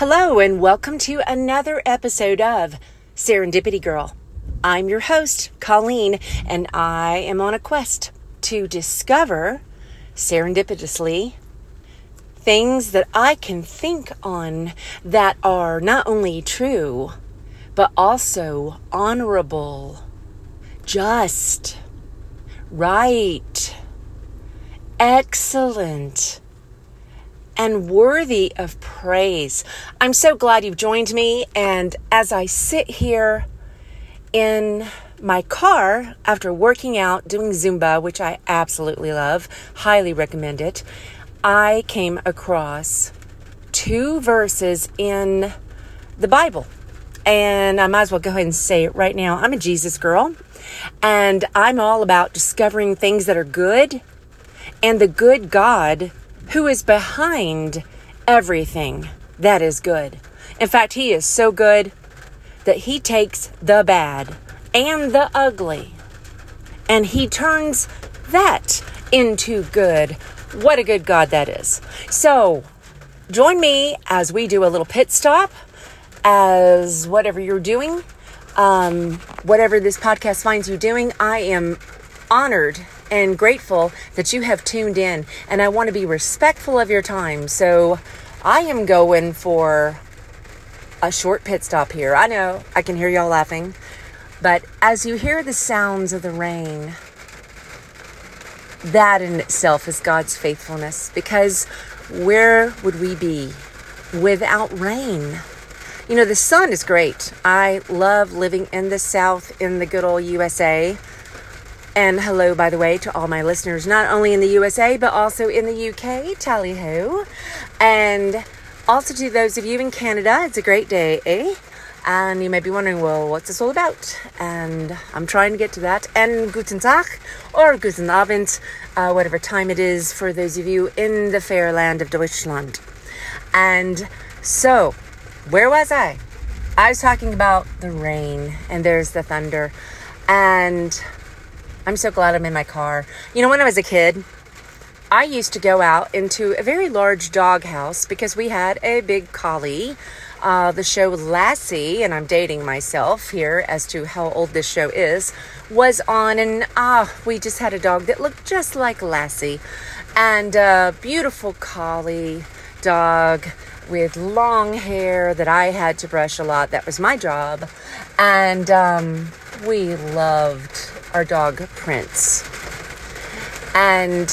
Hello, and welcome to another episode of Serendipity Girl. I'm your host, Colleen, and I am on a quest to discover serendipitously things that I can think on that are not only true, but also honorable, just, right, excellent and worthy of praise. I'm so glad you've joined me. And as I sit here in my car after working out, doing Zumba, which I absolutely love, highly recommend it, I came across two verses in the Bible. And I might as well go ahead and say it right now. I'm a Jesus girl, and I'm all about discovering things that are good and the good God who is behind everything that is good. In fact, He is so good that He takes the bad and the ugly and He turns that into good. What a good God that is. So, join me as we do a little pit stop, as whatever you're doing, um, whatever this podcast finds you doing, I am honored and grateful that you have tuned in. And I want to be respectful of your time. So I am going for a short pit stop here. I know I can hear y'all laughing. But as you hear the sounds of the rain, that in itself is God's faithfulness because where would we be without rain? You know, the sun is great. I love living in the South in the good old USA. And hello, by the way, to all my listeners, not only in the USA, but also in the UK, tally ho. And also to those of you in Canada, it's a great day, eh? And you may be wondering, well, what's this all about? And I'm trying to get to that. And Guten Tag or Guten Abend, uh, whatever time it is for those of you in the fair land of Deutschland. And so, where was I? I was talking about the rain, and there's the thunder. And I'm so glad I'm in my car. You know, when I was a kid, I used to go out into a very large dog house because we had a big collie. Uh, the show Lassie, and I'm dating myself here as to how old this show is, was on, and ah, we just had a dog that looked just like Lassie, and a beautiful collie dog with long hair that I had to brush a lot. That was my job, and um, we loved our dog Prince. And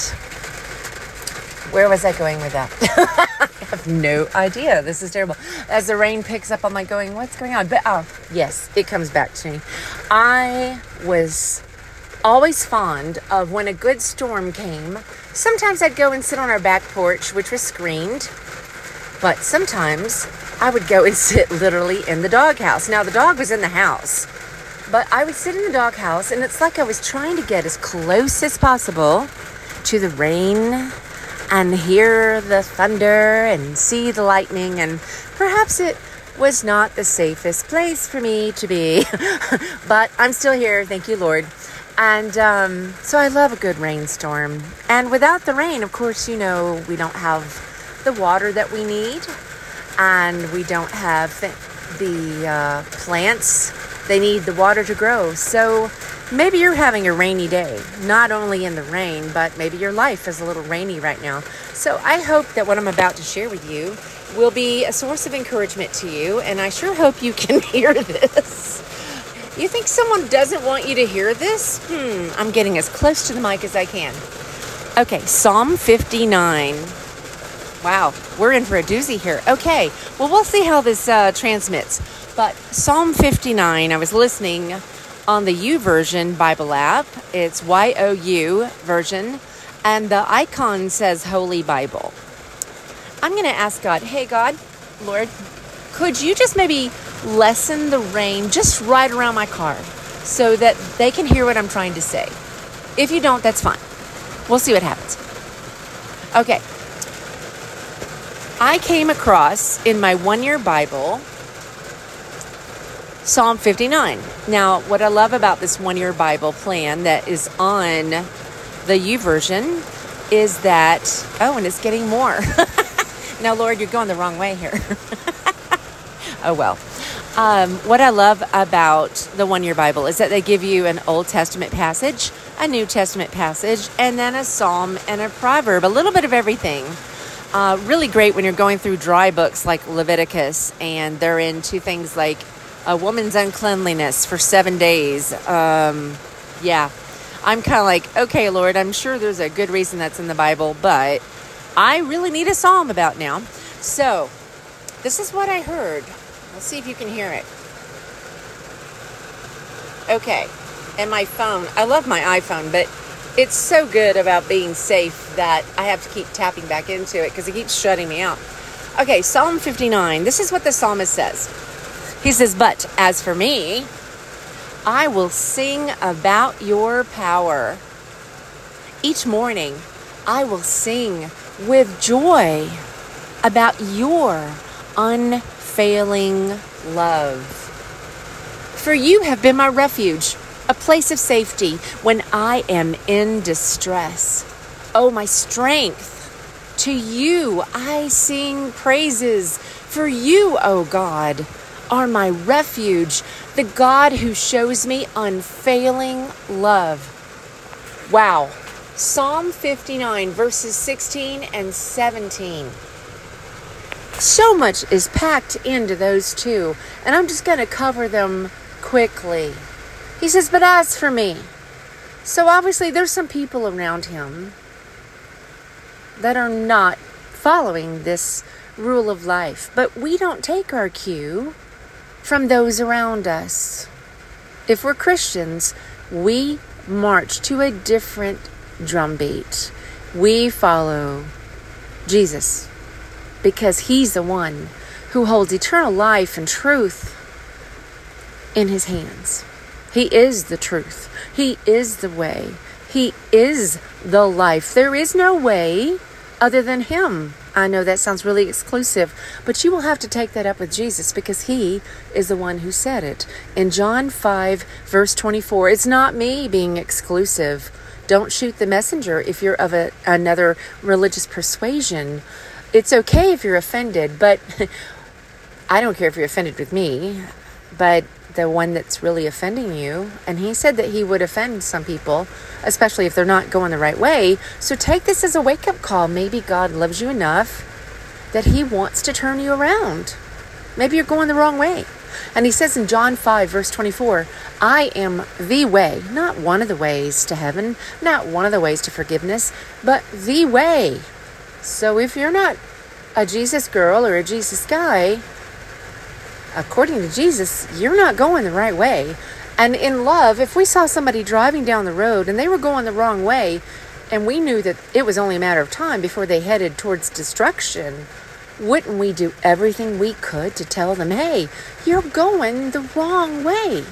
where was I going with that? I have no idea. This is terrible. As the rain picks up, I'm like going, what's going on? But oh, yes, it comes back to me. I was always fond of when a good storm came. Sometimes I'd go and sit on our back porch, which was screened, but sometimes I would go and sit literally in the doghouse. Now, the dog was in the house, but I would sit in the doghouse, and it's like I was trying to get as close as possible to the rain and hear the thunder and see the lightning. And perhaps it was not the safest place for me to be, but I'm still here. Thank you, Lord. And um, so I love a good rainstorm. And without the rain, of course, you know, we don't have the water that we need, and we don't have the, the uh, plants they need the water to grow. So maybe you're having a rainy day, not only in the rain, but maybe your life is a little rainy right now. So I hope that what I'm about to share with you will be a source of encouragement to you, and I sure hope you can hear this. You think someone doesn't want you to hear this? Hmm, I'm getting as close to the mic as I can. Okay, Psalm 59. Wow, we're in for a doozy here. Okay, well, we'll see how this uh, transmits. But Psalm 59, I was listening on the YouVersion Bible app. It's Y O U version, and the icon says Holy Bible. I'm going to ask God, hey, God, Lord, could you just maybe lessen the rain just right around my car so that they can hear what I'm trying to say? If you don't, that's fine. We'll see what happens. Okay. I came across in my one year Bible Psalm 59. Now, what I love about this one year Bible plan that is on the YouVersion is that, oh, and it's getting more. now, Lord, you're going the wrong way here. Oh well. Um, what I love about the One Year Bible is that they give you an Old Testament passage, a New Testament passage, and then a Psalm and a proverb, a little bit of everything. Uh, really great when you're going through dry books like Leviticus and they're into things like a woman's uncleanliness for seven days. Um, yeah, I'm kind of like, okay, Lord, I'm sure there's a good reason that's in the Bible, but I really need a psalm about now. So, this is what I heard. Let's see if you can hear it. Okay, and my phone. I love my iPhone, but it's so good about being safe that I have to keep tapping back into it because it keeps shutting me out. Okay, Psalm 59. This is what the psalmist says. He says, But as for me, I will sing about your power. Each morning, I will sing with joy about your unfailing love. For you have been my refuge a place of safety when I am in distress. Oh, my strength. To you I sing praises. For you, O oh God, are my refuge, the God who shows me unfailing love. Wow. Psalm 59, verses 16 and 17. So much is packed into those two, and I'm just going to cover them quickly. He says, But as for me, so obviously there's some people around him that are not following this rule of life. But we don't take our cue from those around us. If we're Christians, we march to a different drumbeat. We follow Jesus because he's the one who holds eternal life and truth in his hands. He is the truth. He is the way. He is the life. There is no way other than Him. I know that sounds really exclusive, but you will have to take that up with Jesus because He is the one who said it. In John 5, verse 24, it's not me being exclusive. Don't shoot the messenger if you're of a, another religious persuasion. It's okay if you're offended, but I don't care if you're offended with me, but the one that's really offending you. And he said that he would offend some people, especially if they're not going the right way. So take this as a wake up call. Maybe God loves you enough that he wants to turn you around. Maybe you're going the wrong way. And he says in John 5, verse 24, I am the way, not one of the ways to heaven, not one of the ways to forgiveness, but the way. So if you're not a Jesus girl or a Jesus guy, according to Jesus, you're not going the right way. And in love, if we saw somebody driving down the road and they were going the wrong way, and we knew that it was only a matter of time before they headed towards destruction, wouldn't we do everything we could to tell them, hey, you're going the wrong way?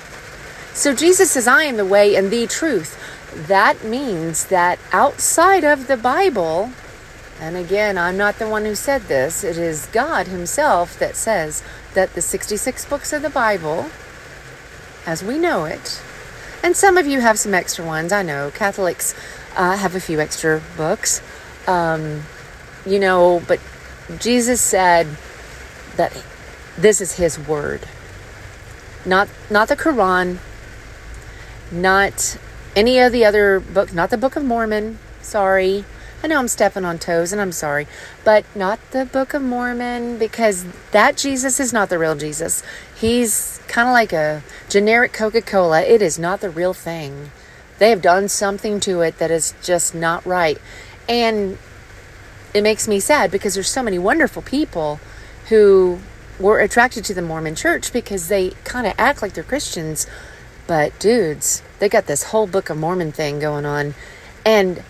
So Jesus says, I am the way and the truth. That means that outside of the Bible, and again, I'm not the one who said this, it is God Himself that says that the 66 books of the Bible, as we know it, and some of you have some extra ones, I know. Catholics uh, have a few extra books. Um, you know, but Jesus said that this is His Word. Not, not the Quran, not any of the other books, not the Book of Mormon, sorry I know I'm stepping on toes and I'm sorry, but not the Book of Mormon because that Jesus is not the real Jesus. He's kind of like a generic Coca Cola. It is not the real thing. They have done something to it that is just not right. And it makes me sad because there's so many wonderful people who were attracted to the Mormon church because they kind of act like they're Christians. But dudes, they got this whole Book of Mormon thing going on. And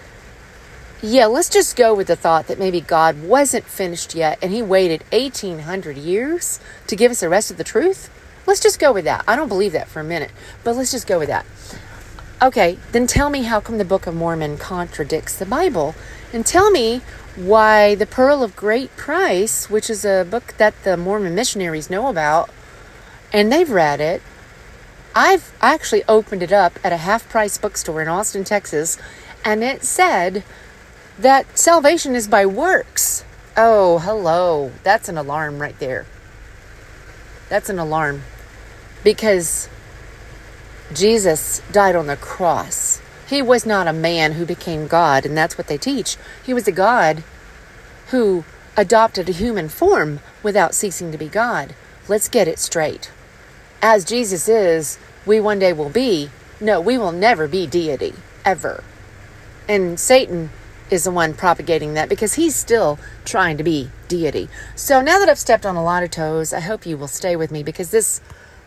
yeah, let's just go with the thought that maybe God wasn't finished yet and he waited 1800 years to give us the rest of the truth. Let's just go with that. I don't believe that for a minute, but let's just go with that. Okay, then tell me how come the Book of Mormon contradicts the Bible? And tell me why the Pearl of Great Price, which is a book that the Mormon missionaries know about, and they've read it. I've actually opened it up at a half price bookstore in Austin, Texas, and it said that salvation is by works. Oh, hello. That's an alarm right there. That's an alarm because Jesus died on the cross. He was not a man who became God, and that's what they teach. He was a God who adopted a human form without ceasing to be God. Let's get it straight. As Jesus is, we one day will be. No, we will never be deity, ever. And Satan is the one propagating that because he's still trying to be deity. So now that I've stepped on a lot of toes, I hope you will stay with me because this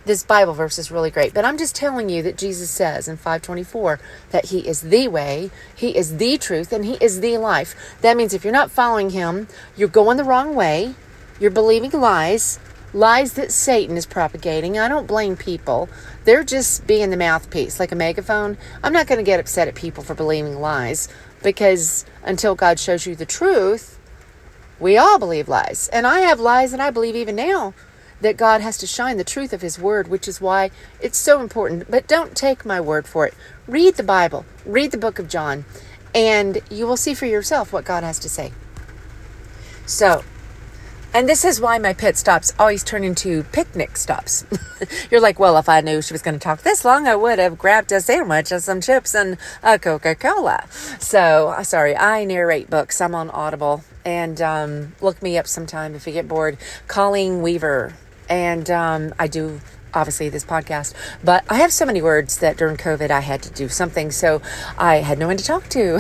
this Bible verse is really great. But I'm just telling you that Jesus says in 524 that He is the way, He is the truth, and He is the life. That means if you're not following Him, you're going the wrong way, you're believing lies, lies that Satan is propagating. I don't blame people. They're just being the mouthpiece, like a megaphone. I'm not going to get upset at people for believing lies because until God shows you the truth, we all believe lies. And I have lies and I believe even now that God has to shine the truth of His Word, which is why it's so important. But don't take my word for it. Read the Bible, read the book of John, and you will see for yourself what God has to say. So, and this is why my pit stops always turn into picnic stops. You're like, well, if I knew she was going to talk this long, I would have grabbed a sandwich and some chips and a Coca Cola. So, uh, sorry, I narrate books. I'm on Audible. And um, look me up sometime if you get bored. Colleen Weaver and um, I do obviously this podcast, but I have so many words that during COVID I had to do something, so I had no one to talk to.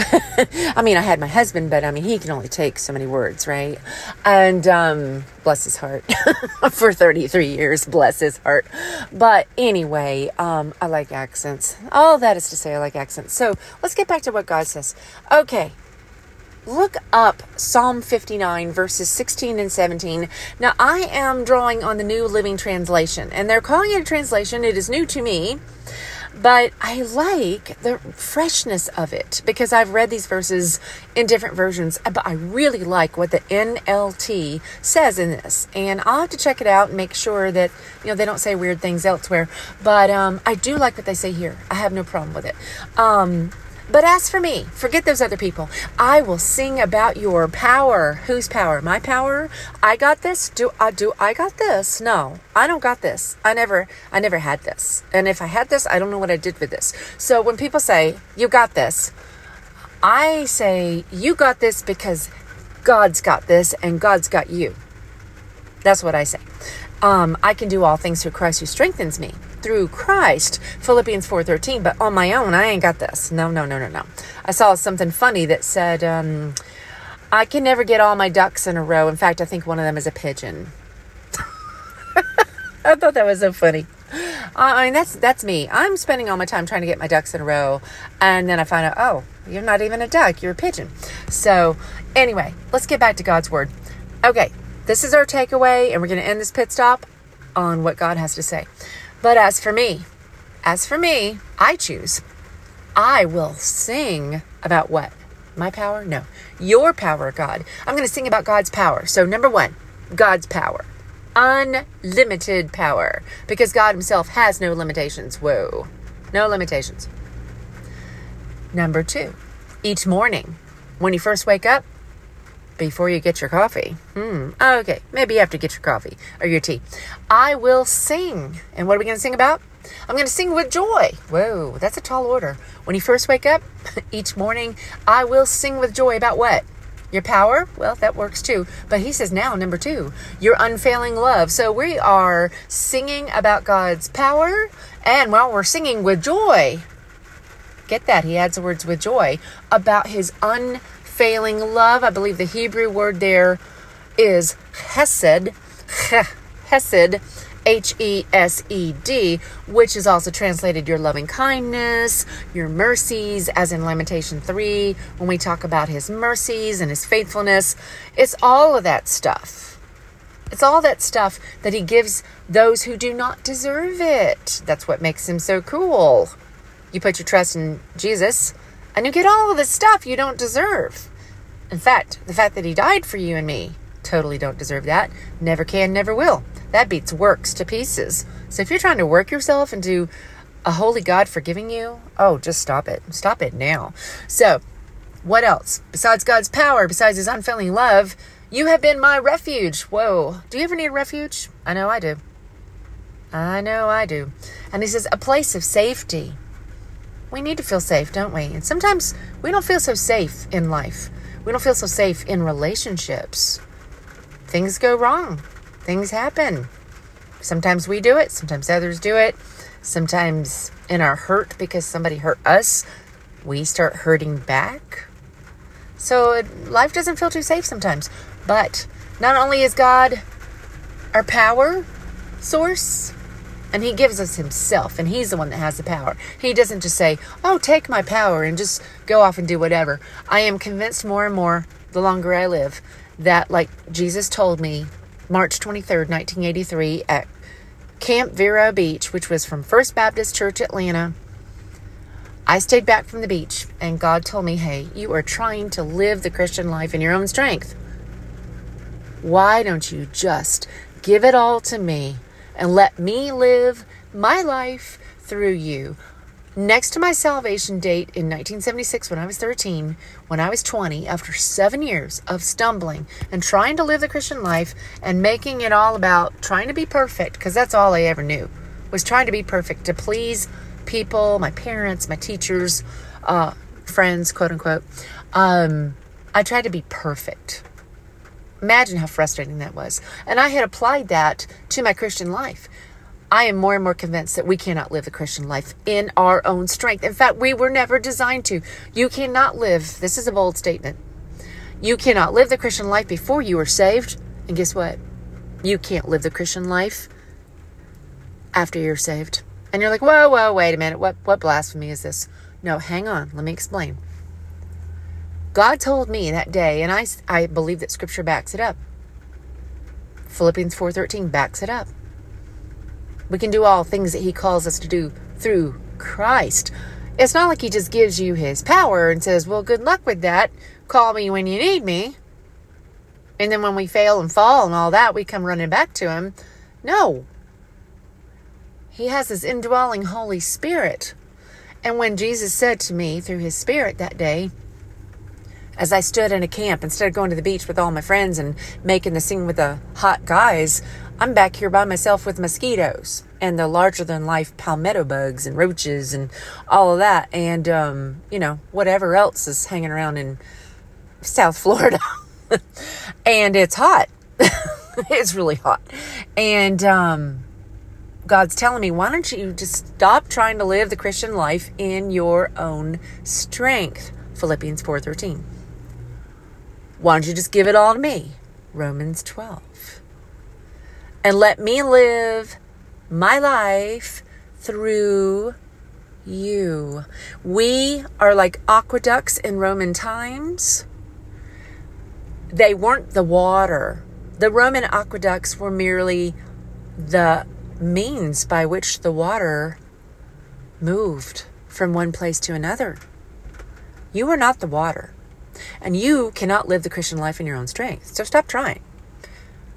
I mean, I had my husband, but I mean, he can only take so many words, right? And um, bless his heart for 33 years, bless his heart. But anyway, um, I like accents. All that is to say, I like accents. So let's get back to what God says. Okay, look up Psalm 59, verses 16 and 17. Now, I am drawing on the New Living Translation, and they're calling it a translation. It is new to me, but I like the freshness of it because I've read these verses in different versions, but I really like what the NLT says in this. And I'll have to check it out and make sure that, you know, they don't say weird things elsewhere. But um, I do like what they say here. I have no problem with it. Um, but as for me, forget those other people. I will sing about your power. Whose power? My power? I got this? Do I do I got this? No. I don't got this. I never I never had this. And if I had this, I don't know what I did with this. So when people say, "You got this," I say, "You got this because God's got this and God's got you." That's what I say. Um, I can do all things through Christ who strengthens me through Christ, Philippians 4:13, but on my own I ain't got this. No, no, no, no, no. I saw something funny that said um, I can never get all my ducks in a row. In fact, I think one of them is a pigeon. I thought that was so funny. I mean, that's that's me. I'm spending all my time trying to get my ducks in a row, and then I find out, oh, you're not even a duck, you're a pigeon. So, anyway, let's get back to God's word. Okay, this is our takeaway, and we're going to end this pit stop on what God has to say. But as for me, as for me, I choose. I will sing about what? My power? No. Your power, God. I'm going to sing about God's power. So, number one, God's power. Unlimited power. Because God Himself has no limitations. Whoa. No limitations. Number two, each morning, when you first wake up, before you get your coffee. Hmm. Okay. Maybe you have to get your coffee or your tea. I will sing. And what are we going to sing about? I'm going to sing with joy. Whoa, that's a tall order. When you first wake up each morning, I will sing with joy about what? Your power? Well, that works too. But he says now, number two, your unfailing love. So we are singing about God's power, and while we're singing with joy, get that, he adds the words with joy, about his unfailing unfailing love. I believe the Hebrew word there is hesed, hesed, H E S E D, which is also translated your loving kindness, your mercies, as in Lamentation 3, when we talk about his mercies and his faithfulness. It's all of that stuff. It's all that stuff that he gives those who do not deserve it. That's what makes him so cool. You put your trust in Jesus, and you get all of the stuff you don't deserve. In fact, the fact that he died for you and me, totally don't deserve that. Never can, never will. That beats works to pieces. So if you're trying to work yourself into a holy God forgiving you, oh, just stop it. Stop it now. So, what else? Besides God's power, besides his unfailing love, you have been my refuge. Whoa. Do you ever need a refuge? I know I do. I know I do. And he says, a place of safety. We need to feel safe, don't we? And sometimes we don't feel so safe in life. We don't feel so safe in relationships. Things go wrong, things happen. Sometimes we do it, sometimes others do it. Sometimes in our hurt because somebody hurt us, we start hurting back. So life doesn't feel too safe sometimes. But not only is God our power source, and He gives us Himself, and He's the one that has the power. He doesn't just say, Oh, take my power and just go off and do whatever. I am convinced more and more the longer I live that, like Jesus told me March 23rd, 1983, at Camp Vero Beach, which was from First Baptist Church Atlanta. I stayed back from the beach, and God told me, Hey, you are trying to live the Christian life in your own strength. Why don't you just give it all to me and let me live my life through you? Next to my salvation date in 1976, when I was 13, when I was 20, after seven years of stumbling and trying to live the Christian life and making it all about trying to be perfect, because that's all I ever knew, was trying to be perfect to please people, my parents, my teachers, uh, friends, quote unquote. Um, I tried to be perfect. Imagine how frustrating that was. And I had applied that to my Christian life. I am more and more convinced that we cannot live the Christian life in our own strength. In fact, we were never designed to. You cannot live, this is a bold statement. You cannot live the Christian life before you are saved. And guess what? You can't live the Christian life after you're saved. And you're like, whoa, whoa, wait a minute. What, what blasphemy is this? No, hang on. Let me explain. God told me that day, and I, I believe that Scripture backs it up. Philippians 4.13 backs it up. We can do all things that he calls us to do through Christ. It's not like he just gives you his power and says, Well, good luck with that. Call me when you need me. And then when we fail and fall and all that, we come running back to him. No. He has his indwelling Holy Spirit. And when Jesus said to me through his Spirit that day, as I stood in a camp, instead of going to the beach with all my friends and making the scene with the hot guys, I'm back here by myself with mosquitoes and the larger than life palmetto bugs and roaches and all of that. And, um, you know, whatever else is hanging around in South Florida. and it's hot. it's really hot. And, um, God's telling me, why don't you just stop trying to live the Christian life in your own strength? Philippians 4:13. Why don't you just give it all to me? Romans 12 and let me live my life through you. We are like aqueducts in Roman times. They weren't the water. The Roman aqueducts were merely the means by which the water moved from one place to another. You are not the water, and you cannot live the Christian life in your own strength. So stop trying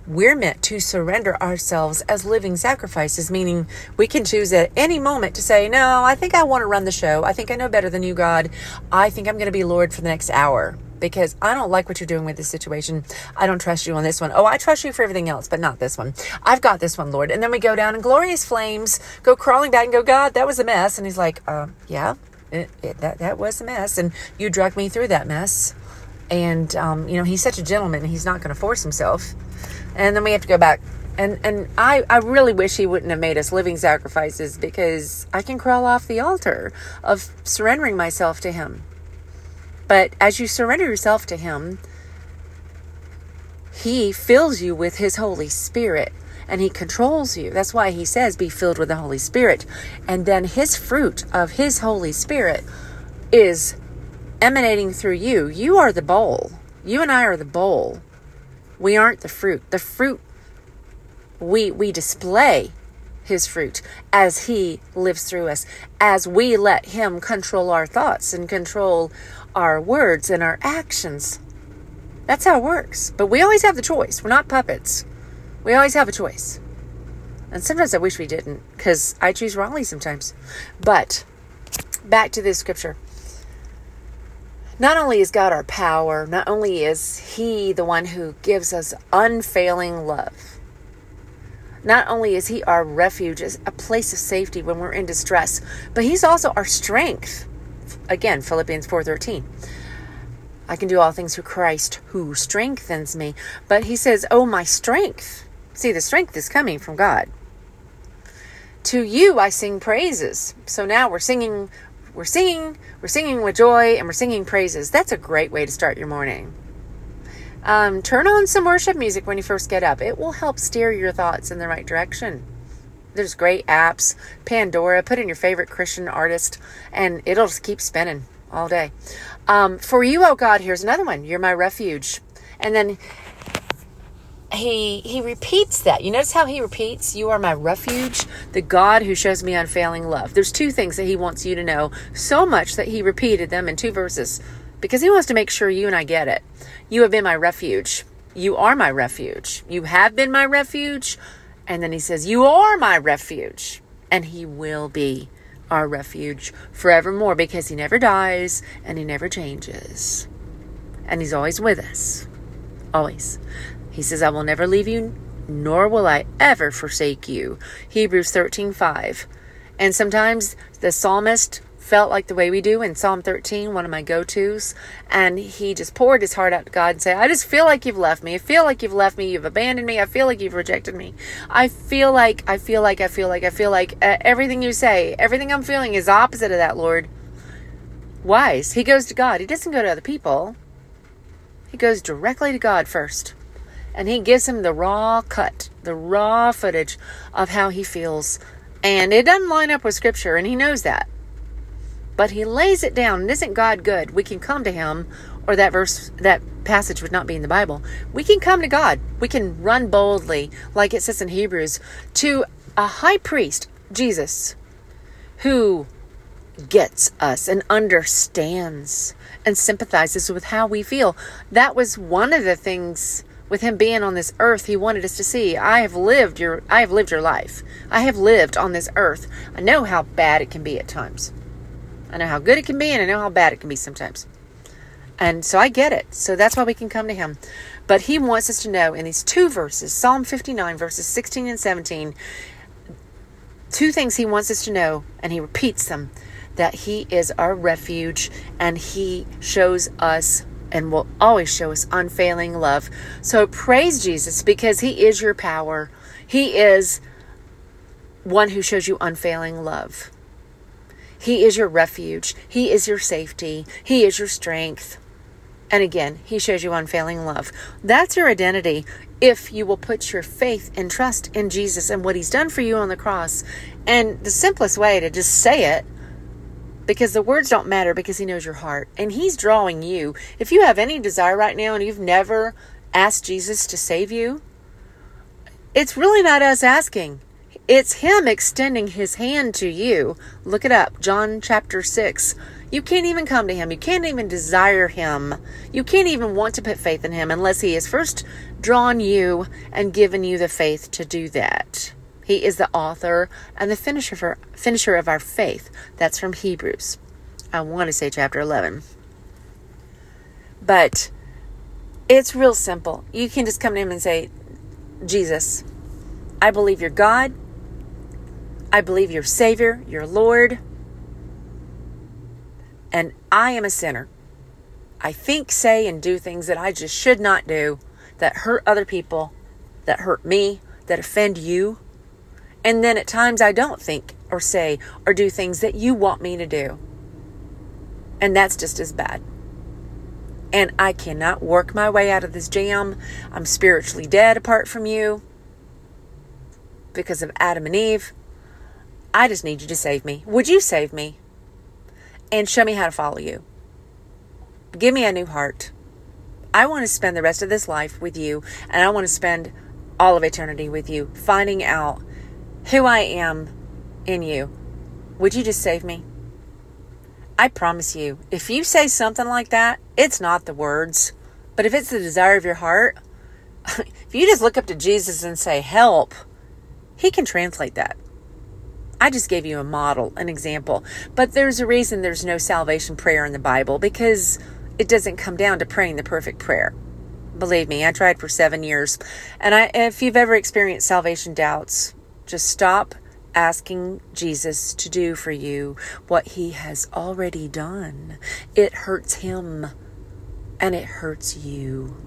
we're meant to surrender ourselves as living sacrifices, meaning we can choose at any moment to say, No, I think I want to run the show. I think I know better than you, God. I think I'm going to be Lord for the next hour because I don't like what you're doing with this situation. I don't trust you on this one. Oh, I trust you for everything else, but not this one. I've got this one, Lord. And then we go down in glorious flames, go crawling back and go, God, that was a mess. And he's like, uh, Yeah, it, it, that, that was a mess. And you dragged me through that mess. And, um, you know, he's such a gentleman. He's not going to force himself and then we have to go back and and I, I really wish he wouldn't have made us living sacrifices because I can crawl off the altar of surrendering myself to him. But as you surrender yourself to him, he fills you with his Holy Spirit and he controls you. That's why he says, Be filled with the Holy Spirit. And then his fruit of his Holy Spirit is emanating through you. You are the bowl. You and I are the bowl. We aren't the fruit. The fruit we we display his fruit as he lives through us as we let him control our thoughts and control our words and our actions. That's how it works. But we always have the choice. We're not puppets. We always have a choice. And sometimes I wish we didn't because I choose wrongly sometimes. But back to this scripture. Not only is God our power, not only is He the one who gives us unfailing love, Not only is He our refuge, a place of safety when we're in distress, but He's also our strength. Again, Philippians 4:13. I can do all things through Christ who strengthens me. But He says, "Oh, my strength." See, the strength is coming from God. To you I sing praises. So now we're singing, we're singing, we're singing with joy, and we're singing praises. That's a great way to start your morning. Um, turn on some worship music when you first get up. It will help steer your thoughts in the right direction. There's great apps, Pandora, put in your favorite Christian artist, and it'll just keep spinning all day. Um, for you, oh God, here's another one. You're my refuge. And then he he repeats that. You notice how he repeats, "You are my refuge, the God who shows me unfailing love." There's two things that he wants you to know so much that he repeated them in two verses because he wants to make sure you and I get it. You have been my refuge. You are my refuge. You have been my refuge. And then he says, "You are my refuge." And he will be our refuge forevermore because he never dies and he never changes. And he's always with us. Always. He says, I will never leave you, nor will I ever forsake you. Hebrews 13 5. And sometimes the psalmist felt like the way we do in Psalm 13, one of my go tos. And he just poured his heart out to God and said, I just feel like you've left me. I feel like you've left me. You've abandoned me. I feel like you've rejected me. I feel like, I feel like, I feel like, I feel like uh, everything you say, everything I'm feeling is opposite of that, Lord. Wise. He goes to God. He doesn't go to other people. He goes directly to God first and he gives him the raw cut, the raw footage of how he feels. And it doesn't line up with scripture, and he knows that. But he lays it down. And isn't God good? We can come to him, or that verse, that passage would not be in the Bible. We can come to God. We can run boldly, like it says in Hebrews, to a high priest, Jesus, who gets us and understands and sympathizes with how we feel. That was one of the things with him being on this earth, he wanted us to see, I have lived your I have lived your life. I have lived on this earth. I know how bad it can be at times. I know how good it can be and I know how bad it can be sometimes. And so I get it. So that's why we can come to him. But he wants us to know in these two verses, Psalm 59 verses 16 and 17, two things he wants us to know and he repeats them that he is our refuge and he shows us and will always show us unfailing love. So praise Jesus because He is your power. He is one who shows you unfailing love. He is your refuge. He is your safety. He is your strength. And again, He shows you unfailing love. That's your identity if you will put your faith and trust in Jesus and what He's done for you on the cross. And the simplest way to just say it because the words don't matter because he knows your heart and he's drawing you. If you have any desire right now and you've never asked Jesus to save you, it's really not us asking. It's him extending his hand to you. Look it up, John chapter 6. You can't even come to him. You can't even desire him. You can't even want to put faith in him unless he has first drawn you and given you the faith to do that. He is the author and the finisher, finisher of our faith. That's from Hebrews. I want to say chapter 11. But it's real simple. You can just come to him and say, Jesus, I believe you're God. I believe you're Savior, you're Lord. And I am a sinner. I think, say, and do things that I just should not do that hurt other people, that hurt me, that offend you. And then at times I don't think or say or do things that you want me to do. And that's just as bad. And I cannot work my way out of this jam. I'm spiritually dead apart from you because of Adam and Eve. I just need you to save me. Would you save me? And show me how to follow you. Give me a new heart. I want to spend the rest of this life with you, and I want to spend all of eternity with you, finding out who I am in you. Would you just save me? I promise you, if you say something like that, it's not the words, but if it's the desire of your heart, if you just look up to Jesus and say, Help, He can translate that. I just gave you a model, an example. But there's a reason there's no salvation prayer in the Bible because it doesn't come down to praying the perfect prayer. Believe me, I tried for seven years. And I, if you've ever experienced salvation doubts, just stop asking Jesus to do for you what he has already done. It hurts him and it hurts you.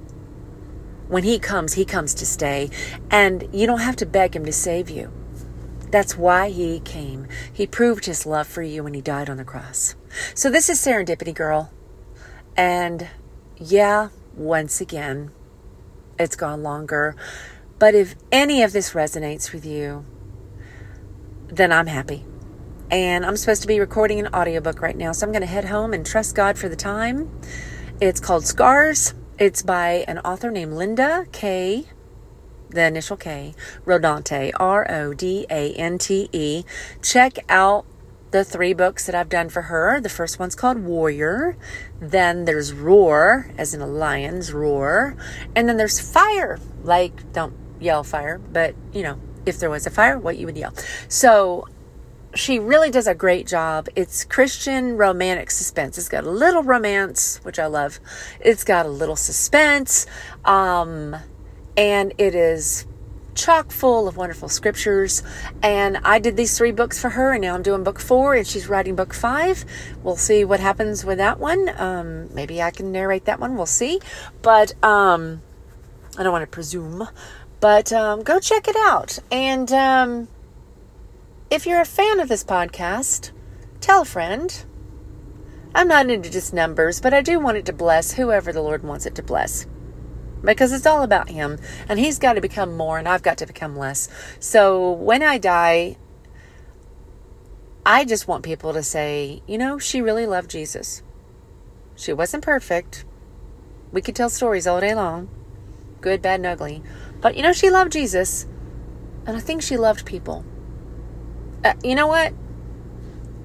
When he comes, he comes to stay, and you don't have to beg him to save you. That's why he came. He proved his love for you when he died on the cross. So, this is Serendipity Girl. And yeah, once again, it's gone longer. But if any of this resonates with you, then I'm happy. And I'm supposed to be recording an audiobook right now. So I'm going to head home and trust God for the time. It's called Scars. It's by an author named Linda K. The initial K, Rodante, R O D A N T E. Check out the three books that I've done for her. The first one's called Warrior. Then there's Roar, as in a lion's roar. And then there's Fire, like, don't yell fire, but you know, if there was a fire, what you would yell. So she really does a great job. It's Christian romantic suspense. It's got a little romance, which I love. It's got a little suspense. Um, and it is chock full of wonderful scriptures. And I did these three books for her, and now I'm doing book four, and she's writing book five. We'll see what happens with that one. Um, maybe I can narrate that one. We'll see. But um, I don't want to presume. But um, go check it out. And um, if you're a fan of this podcast, tell a friend. I'm not into just numbers, but I do want it to bless whoever the Lord wants it to bless. Because it's all about Him, and He's got to become more, and I've got to become less. So when I die, I just want people to say, you know, she really loved Jesus. She wasn't perfect. We could tell stories all day long good, bad, and ugly. But you know, she loved Jesus, and I think she loved people. Uh, you know what?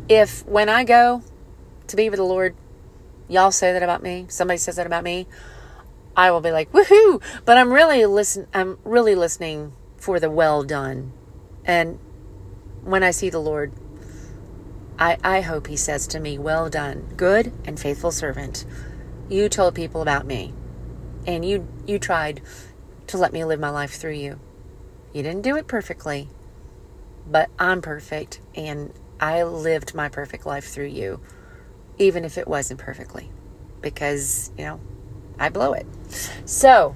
If when I go to be with the Lord, y'all say that about me, somebody says that about me, I will be like, woohoo! But I'm really listen I'm really listening for the well done. And when I see the Lord, I, I hope he says to me, Well done, good and faithful servant. You told people about me. And you you tried to let me live my life through you. You didn't do it perfectly, but I'm perfect and I lived my perfect life through you, even if it wasn't perfectly, because, you know, I blow it. So,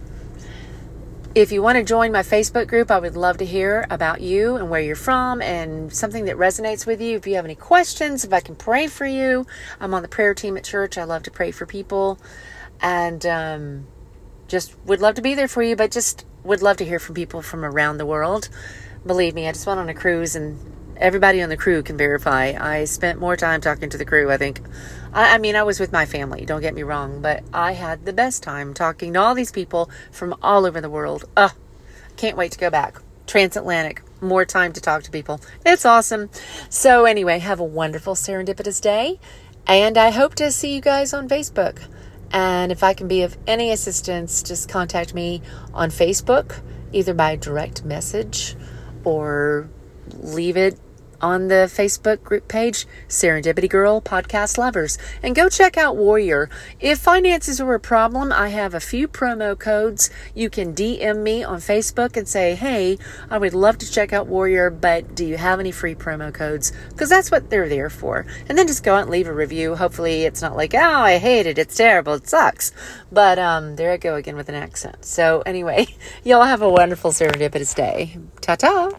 if you want to join my Facebook group, I would love to hear about you and where you're from and something that resonates with you. If you have any questions, if I can pray for you, I'm on the prayer team at church. I love to pray for people. And, um, just would love to be there for you, but just would love to hear from people from around the world. Believe me, I just went on a cruise and everybody on the crew can verify. I spent more time talking to the crew, I think. I, I, mean, I was with my family, don't get me wrong, but I had the best time talking to all these people from all over the world. Ugh, can't wait to go back. Transatlantic, more time to talk to people. It's awesome. So, anyway, have a wonderful serendipitous day, and I hope to see you guys on Facebook. And if I can be of any assistance, just contact me on Facebook, either by direct message or leave it on the Facebook group page, Serendipity Girl Podcast Lovers, and go check out Warrior. If finances are a problem, I have a few promo codes. You can DM me on Facebook and say, hey, I would love to check out Warrior, but do you have any free promo codes? Because that's what they're there for. And then just go out and leave a review. Hopefully, it's not like, oh, I hate it, it's terrible, it sucks. But um, there I go again with an accent. So, anyway, y'all have a wonderful serendipitous day. Ta ta.